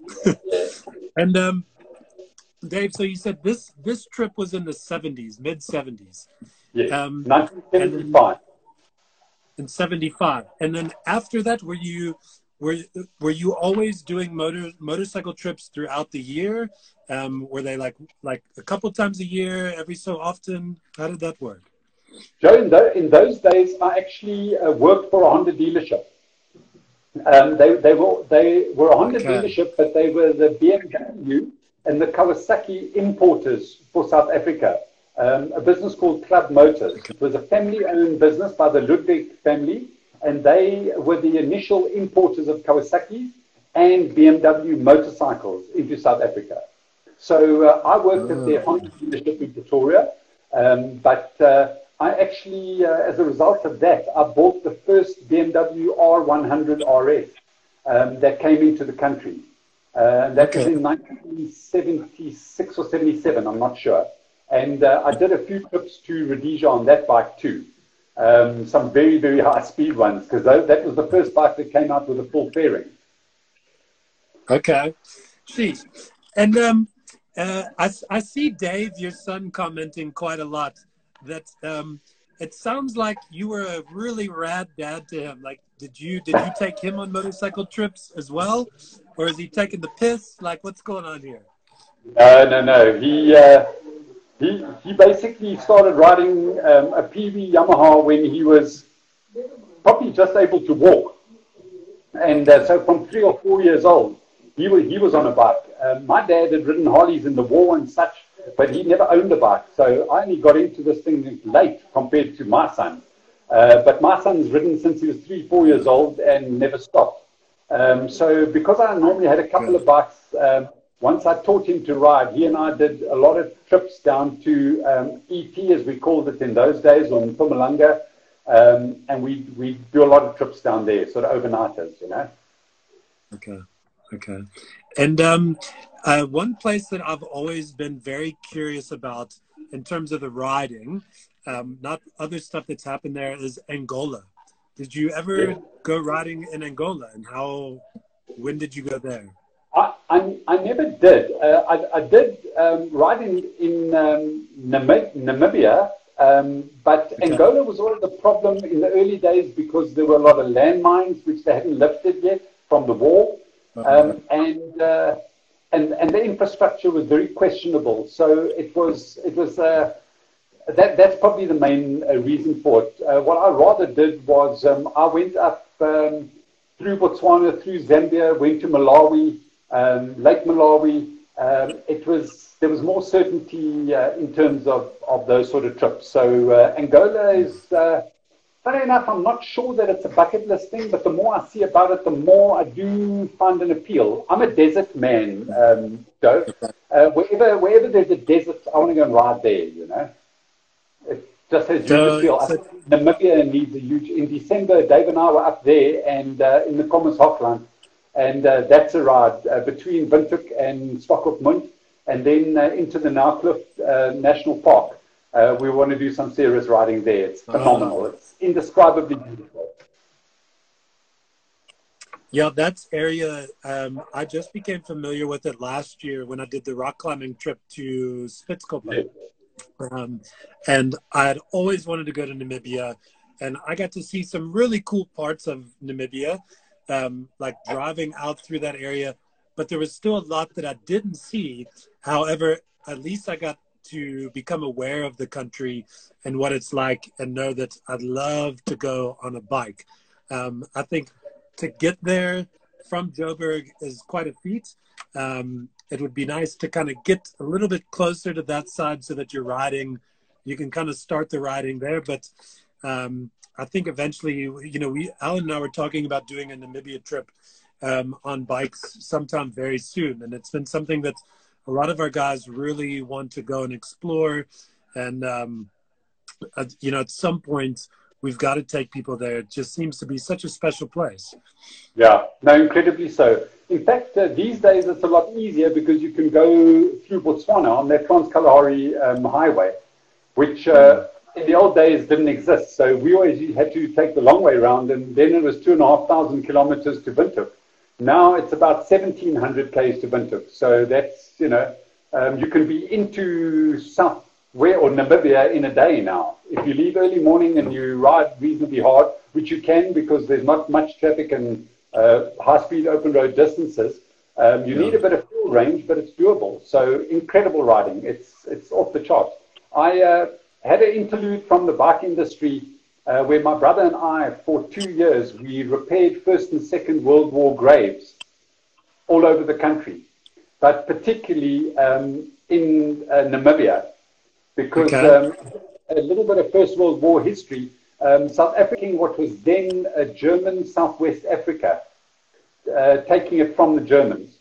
Speaker 1: and um, Dave, so you said this this trip was in the 70s, mid 70s.
Speaker 2: Yes, um, 1975.
Speaker 1: In 75. And then after that, were you were were you always doing motor motorcycle trips throughout the year? Um, were they like like a couple times a year, every so often? How did that work?
Speaker 2: Joe, in, the, in those days, I actually uh, worked for a Honda dealership. Um, they, they were they were a Honda okay. dealership, but they were the BMW and the Kawasaki importers for South Africa um, a business called Club Motors. It was a family owned business by the Ludwig family, and they were the initial importers of Kawasaki and BMW motorcycles into South Africa. So uh, I worked oh. at their Honda dealership in Pretoria, um, but uh, I actually, uh, as a result of that, I bought the first BMW R100 RS um, that came into the country. Uh, that okay. was in 1976 or 77, I'm not sure. And uh, I did a few trips to Rhodesia on that bike too. Um, some very, very high speed ones because that was the first bike that came out with a full fairing.
Speaker 1: Okay. Jeez. And um, uh, I, I see Dave, your son, commenting quite a lot that um, it sounds like you were a really rad dad to him. Like, did you did you take him on motorcycle trips as well, or is he taking the piss? Like, what's going on here?
Speaker 2: No, no, no. He uh, he, he basically started riding um, a PV Yamaha when he was probably just able to walk. And uh, so from three or four years old, he was, he was on a bike. Uh, my dad had ridden Harleys in the war and such, but he never owned a bike. So I only got into this thing late compared to my son. Uh, but my son's ridden since he was three, four years old and never stopped. Um, so because I normally had a couple of bikes, um, once I taught him to ride, he and I did a lot of trips down to um, ET, as we called it in those days, on Mpumalanga. Um, and we, we do a lot of trips down there, sort of overnighters, you know.
Speaker 1: Okay, okay. And um, uh, one place that I've always been very curious about in terms of the riding, um, not other stuff that's happened there, is Angola. Did you ever yeah. go riding in Angola, and how? When did you go there?
Speaker 2: I, I, I never did. Uh, I, I did um, ride in, in um, Namibia, um, but okay. Angola was always a problem in the early days because there were a lot of landmines which they hadn't lifted yet from the war, um, and uh, and and the infrastructure was very questionable. So it was it was uh, that that's probably the main uh, reason for it. Uh, what I rather did was um, I went up um, through Botswana, through Zambia, went to Malawi, um, Lake Malawi. Um, it was there was more certainty uh, in terms of, of those sort of trips. So uh, Angola is Funny enough, I'm not sure that it's a bucket list thing, but the more I see about it, the more I do find an appeal. I'm a desert man, um, Joe. Uh, wherever, wherever there's a desert, I want to go and ride there, you know. It just has huge uh, appeal. So, Namibia needs a huge. In December, Dave and I were up there and uh, in the Khomas Hochland, and uh, that's a ride uh, between Windhoek and Swakopmund, and then uh, into the Naukluft uh, National Park. Uh, we want to do some serious riding there. It's ah. phenomenal. It's indescribably beautiful.
Speaker 1: Yeah, that's area. Um, I just became familiar with it last year when I did the rock climbing trip to Spitzkoppe. Um, and I had always wanted to go to Namibia, and I got to see some really cool parts of Namibia, um, like driving out through that area. But there was still a lot that I didn't see. However, at least I got to become aware of the country and what it's like and know that I'd love to go on a bike. Um, I think to get there from Joburg is quite a feat. Um, it would be nice to kind of get a little bit closer to that side so that you're riding, you can kind of start the riding there. But um, I think eventually, you know, we, Alan and I were talking about doing a Namibia trip um, on bikes sometime very soon. And it's been something that a lot of our guys really want to go and explore. And, um, uh, you know, at some point, we've got to take people there. It just seems to be such a special place.
Speaker 2: Yeah, no, incredibly so. In fact, uh, these days it's a lot easier because you can go through Botswana on that Trans-Kalahari um, highway, which uh, in the old days didn't exist. So we always had to take the long way around, and then it was two and a half thousand kilometers to Windhoek. Now it's about 1,700 k's to Windhoek. So that's, you know, um, you can be into South where or Namibia in a day now. If you leave early morning and you ride reasonably hard, which you can because there's not much traffic and uh, high-speed open road distances, um, you yeah. need a bit of fuel range, but it's doable. So incredible riding. It's it's off the charts. I uh, had an interlude from the bike industry uh, where my brother and I, for two years, we repaired First and Second World War graves all over the country, but particularly um, in uh, Namibia, because okay. um, a little bit of First World War history. Um, South Africa, what was then a German Southwest Africa, uh, taking it from the Germans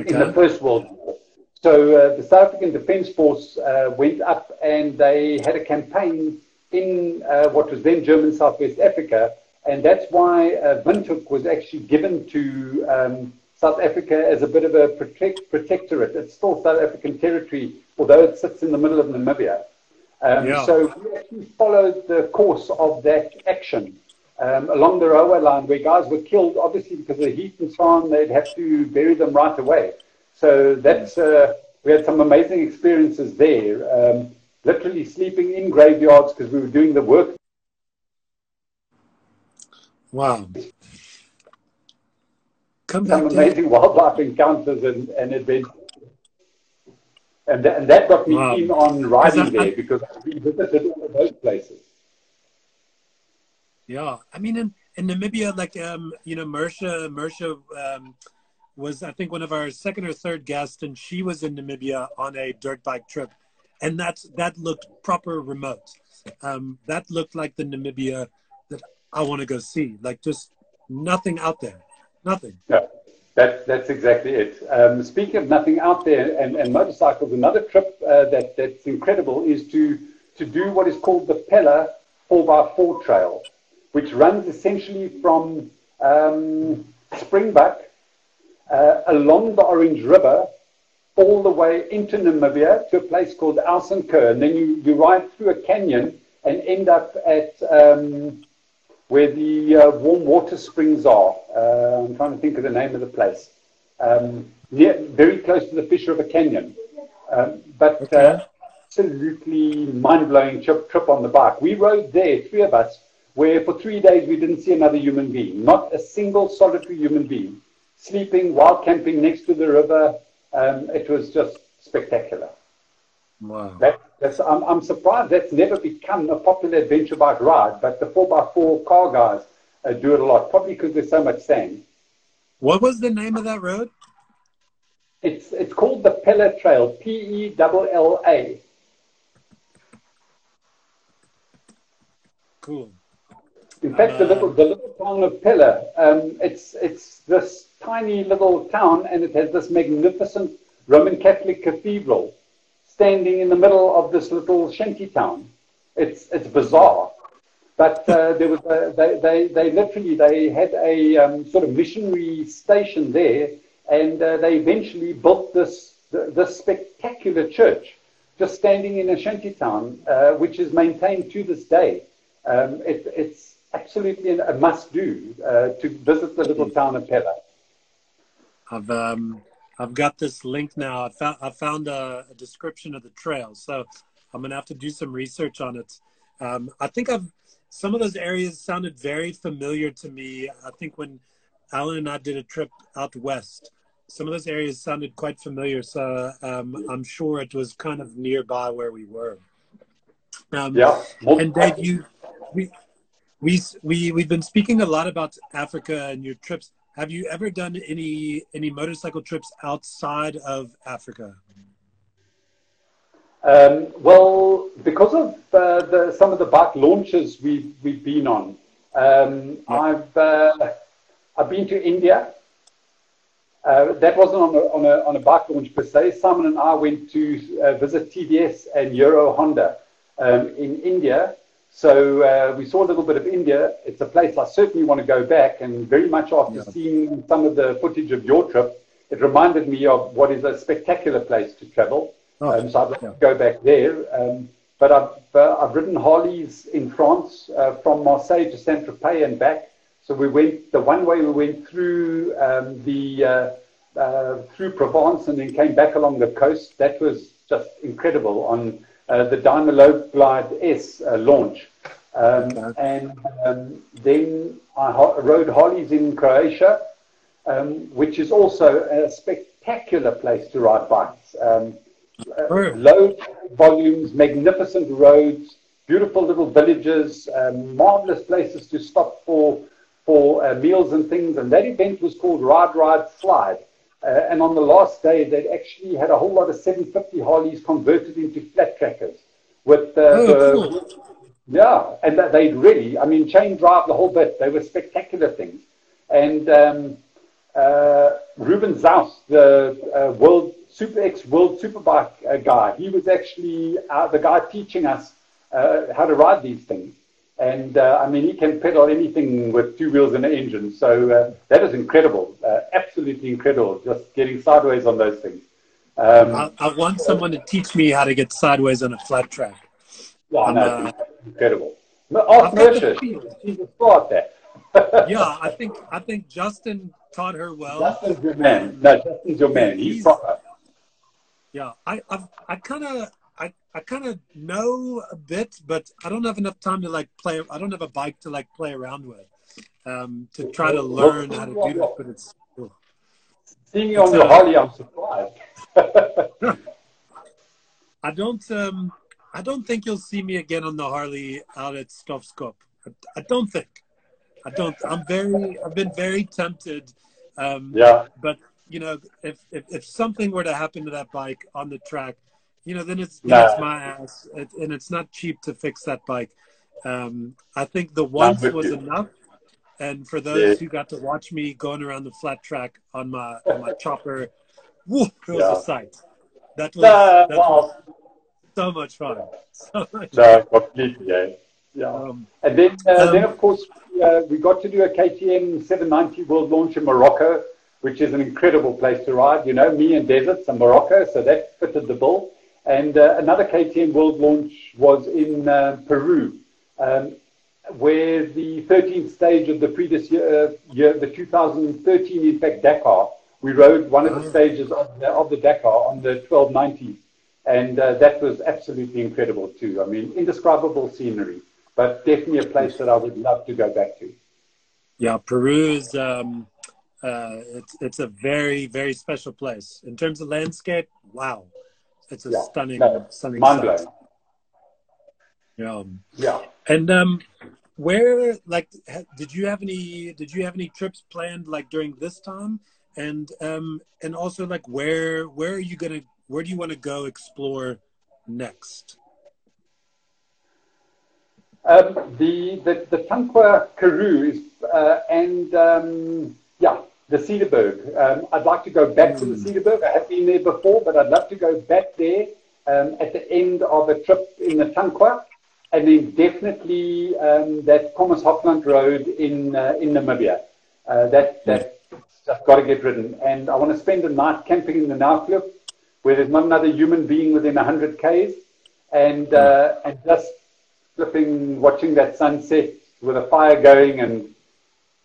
Speaker 2: okay. in the First World War. So uh, the South African Defence Force uh, went up and they had a campaign in uh, what was then German Southwest Africa, and that's why uh, Windhoek was actually given to um, South Africa as a bit of a protect, protectorate. It's still South African territory, although it sits in the middle of Namibia. Um, yeah. So we actually followed the course of that action um, along the railway line where guys were killed, obviously because of the heat and so on, they'd have to bury them right away. So that's, uh, we had some amazing experiences there. Um, literally sleeping in graveyards because we were doing the work.
Speaker 1: Wow.
Speaker 2: Come Some amazing wildlife encounters and, and adventures. And, th- and that got me wow. keen on riding there because we visited all of those places.
Speaker 1: Yeah, I mean, in, in Namibia, like um, you know, Mersha, Mersha um, was I think one of our second or third guests, and she was in Namibia on a dirt bike trip and that's that looked proper remote. um, that looked like the Namibia that I want to go see. Like just nothing out there, nothing.
Speaker 2: Yeah, that, that's exactly it. Um, speaking of nothing out there and, and motorcycles, another trip uh, that, that's incredible is to, to do what is called the Pella 4x4 Trail, which runs essentially from um, Springbok uh, along the Orange River all the way into Namibia to a place called Aussenkehr. And then you, you ride through a canyon and end up at um, where the uh, warm water springs are. Uh, I'm trying to think of the name of the place. Um, near, very close to the Fish River Canyon. Um, but uh, okay. uh, absolutely mind-blowing trip, trip on the bike. We rode there, three of us, where for three days we didn't see another human being, not a single solitary human being, sleeping while camping next to the river. Um, it was just spectacular.
Speaker 1: Wow.
Speaker 2: That, that's, I'm, I'm surprised that's never become a popular adventure bike ride, but the 4x4 car guys uh, do it a lot, probably because there's so much sand.
Speaker 1: What was the name of that road?
Speaker 2: It's, it's called the Pella Trail, P E L L A.
Speaker 1: Cool.
Speaker 2: In fact, uh, the little the little town of Pella, um, it's it's this tiny little town, and it has this magnificent Roman Catholic cathedral standing in the middle of this little shanty town. It's it's bizarre, but uh, there was a, they, they they literally they had a um, sort of missionary station there, and uh, they eventually built this this spectacular church just standing in a shanty town, uh, which is maintained to this day. Um, it, it's absolutely a must do uh, to visit the little town of Pella.
Speaker 1: I've um, I've got this link now. I found I found a, a description of the trail, so I'm gonna have to do some research on it. Um, I think I've some of those areas sounded very familiar to me. I think when Alan and I did a trip out west, some of those areas sounded quite familiar. So um, I'm sure it was kind of nearby where we were.
Speaker 2: Um, yeah.
Speaker 1: And Dave, you we we we we've been speaking a lot about Africa and your trips. Have you ever done any any motorcycle trips outside of Africa?
Speaker 2: Um, well, because of uh, the, some of the bike launches we've we've been on, um, yeah. I've uh, I've been to India. Uh, that wasn't on a, on a on a bike launch per se. Simon and I went to uh, visit TVS and Hero Honda um, in India, so uh, we saw a little bit of India. It's a place I certainly want to go back, and very much after yeah. seeing some of the footage of your trip, it reminded me of what is a spectacular place to travel. Oh, um, so I'd like yeah. to go back there. Um, but I've, uh, I've ridden Harleys in France uh, from Marseille to Saint Tropez and back. So we went the one way we went through um, the uh, uh, through Provence and then came back along the coast. That was just incredible on the Daimler Glide S uh, launch. Um, and um, then I rode Harleys in Croatia, um, which is also a spectacular place to ride bikes. Um, uh, low volumes, magnificent roads, beautiful little villages, um, marvelous places to stop for for uh, meals and things. And that event was called Ride, Ride, Slide. Uh, and on the last day, they actually had a whole lot of 750 Harleys converted into flat trackers. With uh, oh, the, cool. yeah, and they really, I mean, chain drive the whole bit. They were spectacular things. And um, uh, Ruben Xaus, the uh, world super X world superbike uh, guy, he was actually uh, the guy teaching us how to ride these things. And uh, I mean, he can pedal anything with two wheels and an engine. So uh, that is incredible, uh, absolutely incredible, just getting sideways on those things.
Speaker 1: Um, I, I, want someone to teach me how to get sideways on a flat track.
Speaker 2: Yeah, no, uh, incredible. Ask she's a star at
Speaker 1: that. yeah, I think I think Justin taught her well.
Speaker 2: Justin's your man. No, Justin's your man. He's, He's proper.
Speaker 1: Yeah, I I've, I kind of I, kind of know a bit, but I don't have enough time to like play. I don't have a bike to like play around with um, to try to learn how to do that. But it's cool.
Speaker 2: seeing you on the Harley, I'm surprised.
Speaker 1: I don't. Um, I don't think you'll see me again on the Harley out at Stofskop. I, I don't think. I don't. I'm very. I've been very tempted. Um,
Speaker 2: yeah.
Speaker 1: But you know, if, if if something were to happen to that bike on the track, you know, then it's, then it's my ass, it, and it's not cheap to fix that bike. Um, I think the once was you. enough. And for those yeah. who got to watch me going around the flat track on my on my chopper, whoo, it was yeah. a sight. That was, that was so much fun. So much
Speaker 2: no, completely, yeah. yeah. Um, and then, uh, um, then of course, uh, we got to do a KTM 790 World Launch in Morocco, which is an incredible place to ride. You know, me and deserts and Morocco, so that fitted the bill. And uh, another KTM World Launch was in uh, Peru, um, where the 13th stage of the previous year, uh, year, the 2013, in fact, Dakar, we rode one of the stages of the, of the Dakar on the 1290s. And uh, that was absolutely incredible too. I mean, indescribable scenery, but definitely a place that I would love to go back to.
Speaker 1: Yeah, Peru is um, uh, it's it's a very very special place in terms of landscape. Wow, it's a yeah, stunning no, stunning mind blowing. Yeah.
Speaker 2: Yeah.
Speaker 1: And um, where like did you have any did you have any trips planned like during this time? And um, and also like where where are you gonna where do you want to go explore next?
Speaker 2: Um, the, the, the Tankwa Karoo is, uh, and um, the Cederberg. Um, I'd like to go back mm. to the hmm. Cederberg. I have been there before, but I'd love to go back there um, at the end of a trip in the Tankwa. And then definitely um, that Khomas Hochland Road in, uh, in Namibia. Uh, that, that just got to get ridden. And I want to spend a night camping in the Naukluft where there's not another human being within 100 Ks, and, uh, and just flipping, watching that sunset with a fire going, and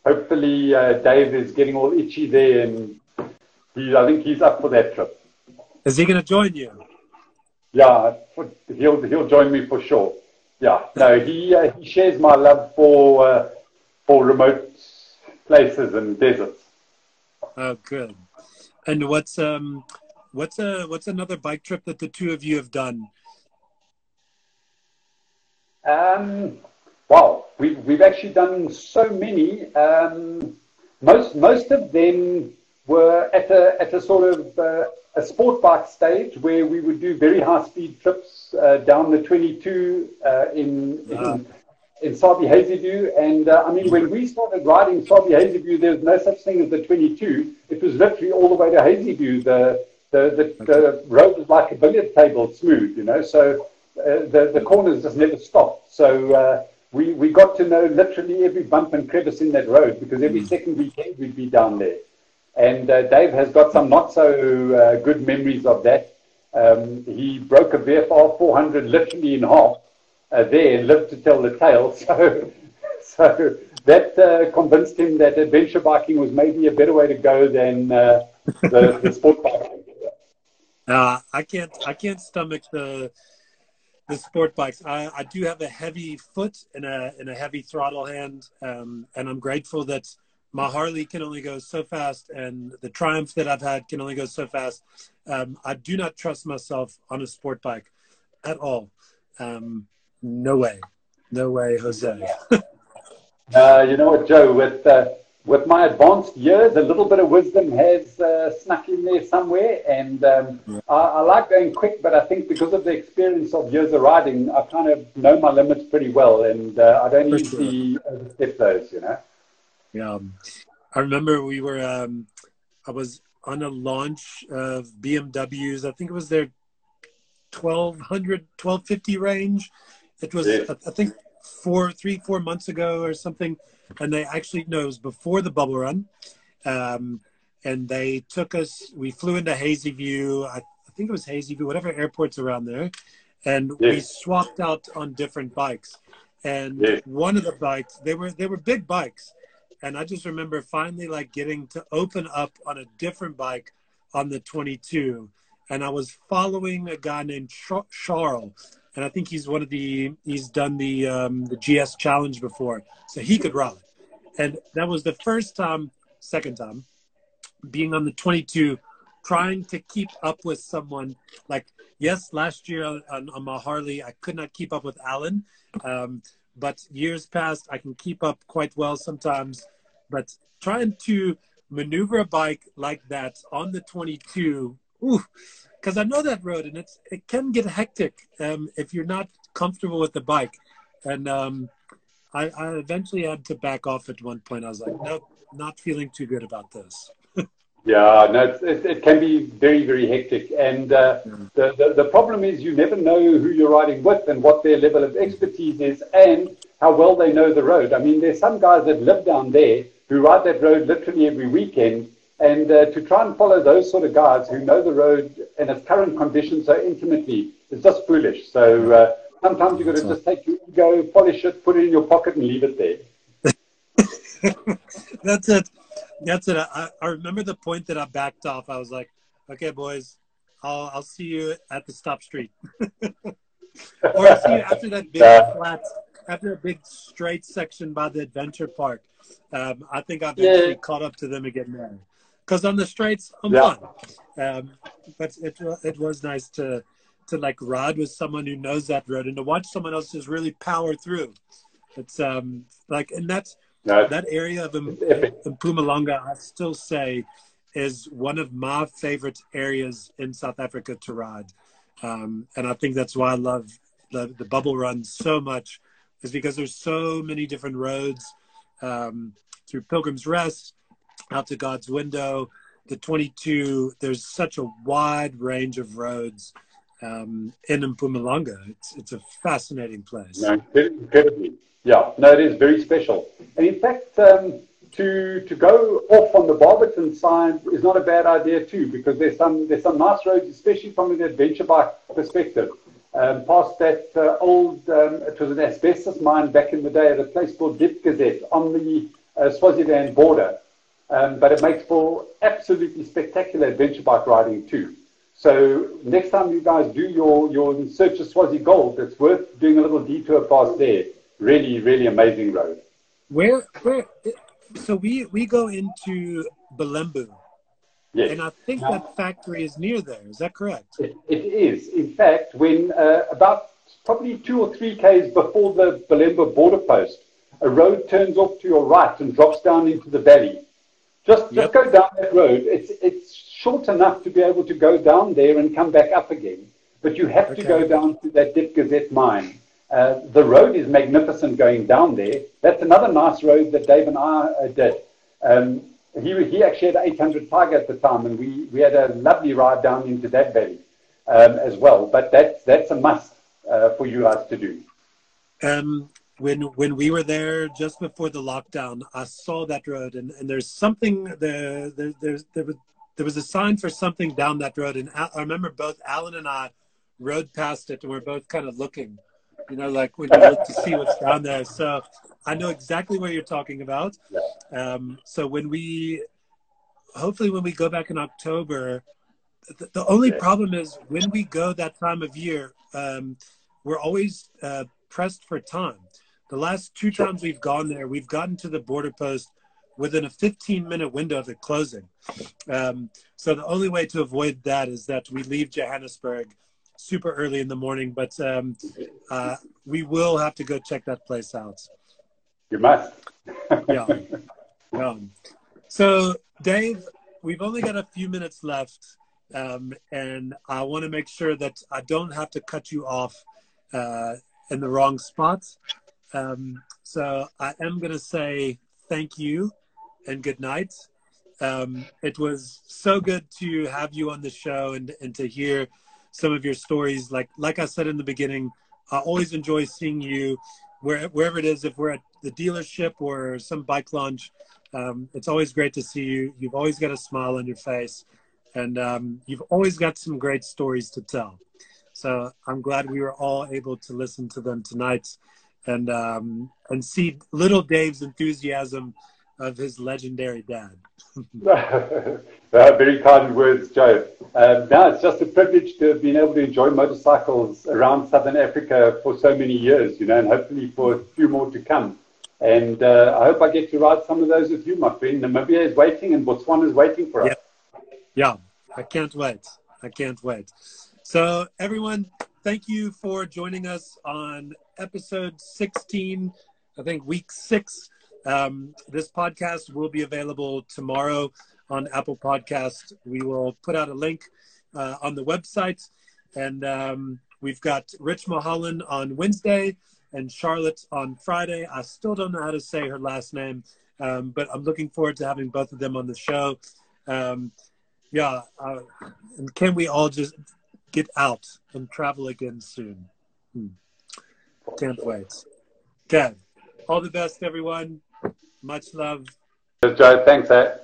Speaker 2: hopefully uh, Dave is getting all itchy there, and he, I think he's up for that trip.
Speaker 1: Is he going to join you?
Speaker 2: Yeah, he'll, he'll join me for sure. Yeah, no, he, uh, he shares my love for, uh, for remote places and deserts.
Speaker 1: Oh, good. And what's um, What's a what's another bike trip that the two of you have done?
Speaker 2: Um, well, we've we've actually done so many. Um, most most of them were at a at a sort of uh, a sport bike stage where we would do very high speed trips uh, down the 22 uh, in, wow. in in Sabi Hazyview. And uh, I mean, when we started riding Sabi Hazyview, there was no such thing as the 22. It was literally all the way to Hazyview. The the, the, the road was like a billiard table, smooth, you know, so uh, the, the corners just never stopped. So uh, we, we got to know literally every bump and crevice in that road because every mm. second weekend we'd be down there. And uh, Dave has got some not so uh, good memories of that. Um, he broke a VFR 400 literally in half uh, there and lived to tell the tale. So, so that uh, convinced him that adventure biking was maybe a better way to go than the, the sport biking.
Speaker 1: Uh, I can't I can't stomach the the sport bikes. I, I do have a heavy foot and a and a heavy throttle hand, um, and I'm grateful that my Harley can only go so fast, and the Triumph that I've had can only go so fast. Um, I do not trust myself on a sport bike at all. Um, no way, no way, Jose.
Speaker 2: uh, you know what, Joe? With uh, with my advanced years, a little bit of wisdom has uh, snuck in there somewhere. And um, yeah. I, I, like going quick, but I think because of the experience of years of riding, I kind of know my limits pretty well, and uh, I don't usually sure. overstep those, you know.
Speaker 1: Yeah, I remember we were. Um, I was on a launch of BMWs. I think it was their 1200, 1250 range. It was, yeah. I, I think, four, three, four months ago or something and they actually no, it was before the bubble run, um, and they took us. We flew into Hazyview. I, I think it was Hazy View, whatever airport's around there, and yes. we swapped out on different bikes. And yes. one of the bikes, they were they were big bikes, and I just remember finally like getting to open up on a different bike on the 22, and I was following a guy named Charles and I think he's one of the he's done the um, the GS challenge before, so he could ride. And that was the first time, second time, being on the 22, trying to keep up with someone. Like yes, last year on, on my Harley, I could not keep up with Alan, um, but years past, I can keep up quite well sometimes. But trying to maneuver a bike like that on the 22, ooh, because I know that road, and it's it can get hectic um, if you're not comfortable with the bike. And um, I, I eventually had to back off at one point. I was like, nope, not feeling too good about this.
Speaker 2: Yeah, no, it, it, can be very, very hectic. And uh, mm. the, the, the, problem is you never know who you're riding with and what their level of expertise is and how well they know the road. I mean, there's some guys that live down there who ride that road literally every weekend. And uh, to try and follow those sort of guys who know the road and its current conditions so intimately is just foolish. So uh, sometimes you've got to just take your ego, polish it, put it in your pocket, and leave it there.
Speaker 1: That's it that's it. I, I remember the point that I backed off. I was like, okay, boys, I'll, I'll see you at the stop street. or I'll see you after that big flat, after a big straight section by the adventure park. Um, I think I've actually yeah. caught up to them again there. Because on the straights, I'm yeah. Um, but it, it was nice to, to like ride with someone who knows that road and to watch someone else just really power through. It's um like, and that's, no, that area of Mpumalanga, I still say, is one of my favorite areas in South Africa to ride. Um, and I think that's why I love the, the bubble run so much, is because there's so many different roads um, through Pilgrim's Rest, out to God's Window, the 22. There's such a wide range of roads um, in Mpumalanga. It's, it's a fascinating place.
Speaker 2: Yeah, no, it is very special. And in fact, um, to to go off on the Barberton side is not a bad idea too, because there's some there's some nice roads, especially from an adventure bike perspective. Um, past that uh, old, um, it was an asbestos mine back in the day at a place called Diepgezet on the uh, Swaziland border. Um, but it makes for absolutely spectacular adventure bike riding too. So next time you guys do your, your search of Swazi Gold, it's worth doing a little detour past there really, really amazing road.
Speaker 1: Where, where? So we we go into Bulembu, yes. and I think now, that factory is near there. Is that correct?
Speaker 2: it, it is. In fact, when uh, about probably two or three k's before the Bulembu border post, a road turns off to your right and drops down into the valley. Just just yep. go down that road. It's it's short enough to be able to go down there and come back up again, but you have okay. to go down to that Diepgezet mine. Uh, the road is magnificent going down there. That's another nice road that Dave and I uh, did. Um, he, he actually had 800 Tiger at the time, and we, we had a lovely ride down into that valley um, as well. But that's, that's a must uh, for you guys to do.
Speaker 1: Um, when when we were there just before the lockdown, I saw that road, and, and there's something there, there, there, there was there was a sign for something down that road, and I remember both Alan and I rode past it, and we're both kind of looking you know, like when you look to see what's down there. So I know exactly what you're talking about. Um, so when we, hopefully, when we go back in October, the, the only problem is when we go that time of year, um, we're always uh, pressed for time. The last two times we've gone there, we've gotten to the border post within a 15 minute window of it closing. Um, so the only way to avoid that is that we leave Johannesburg super early in the morning, but um, uh, we will have to go check that place out.
Speaker 2: You must.
Speaker 1: yeah. yeah. So, Dave, we've only got a few minutes left, um, and I want to make sure that I don't have to cut you off uh, in the wrong spots. Um, so, I am going to say thank you and good night. Um, it was so good to have you on the show and, and to hear some of your stories. Like like I said in the beginning, I always enjoy seeing you where, wherever it is. If we're at the dealership or some bike launch, um, it's always great to see you. You've always got a smile on your face, and um, you've always got some great stories to tell. So I'm glad we were all able to listen to them tonight, and um, and see little Dave's enthusiasm of his legendary dad.
Speaker 2: very kind words, Joe. Um, now it's just a privilege to have been able to enjoy motorcycles around Southern Africa for so many years, you know, and hopefully for a few more to come. And uh, I hope I get to ride some of those with you, my friend. Namibia is waiting and Botswana is waiting for us.
Speaker 1: Yeah, yeah. I can't wait. I can't wait. So, everyone, thank you for joining us on episode 16, I think week six um, this podcast will be available tomorrow on Apple Podcast. We will put out a link uh, on the website. And um, we've got Rich Mulholland on Wednesday and Charlotte on Friday. I still don't know how to say her last name, um, but I'm looking forward to having both of them on the show. Um, yeah, uh, and can we all just get out and travel again soon? Hmm. Wait. Okay. All the best, everyone. Much love.
Speaker 2: Joe, thanks. Eh?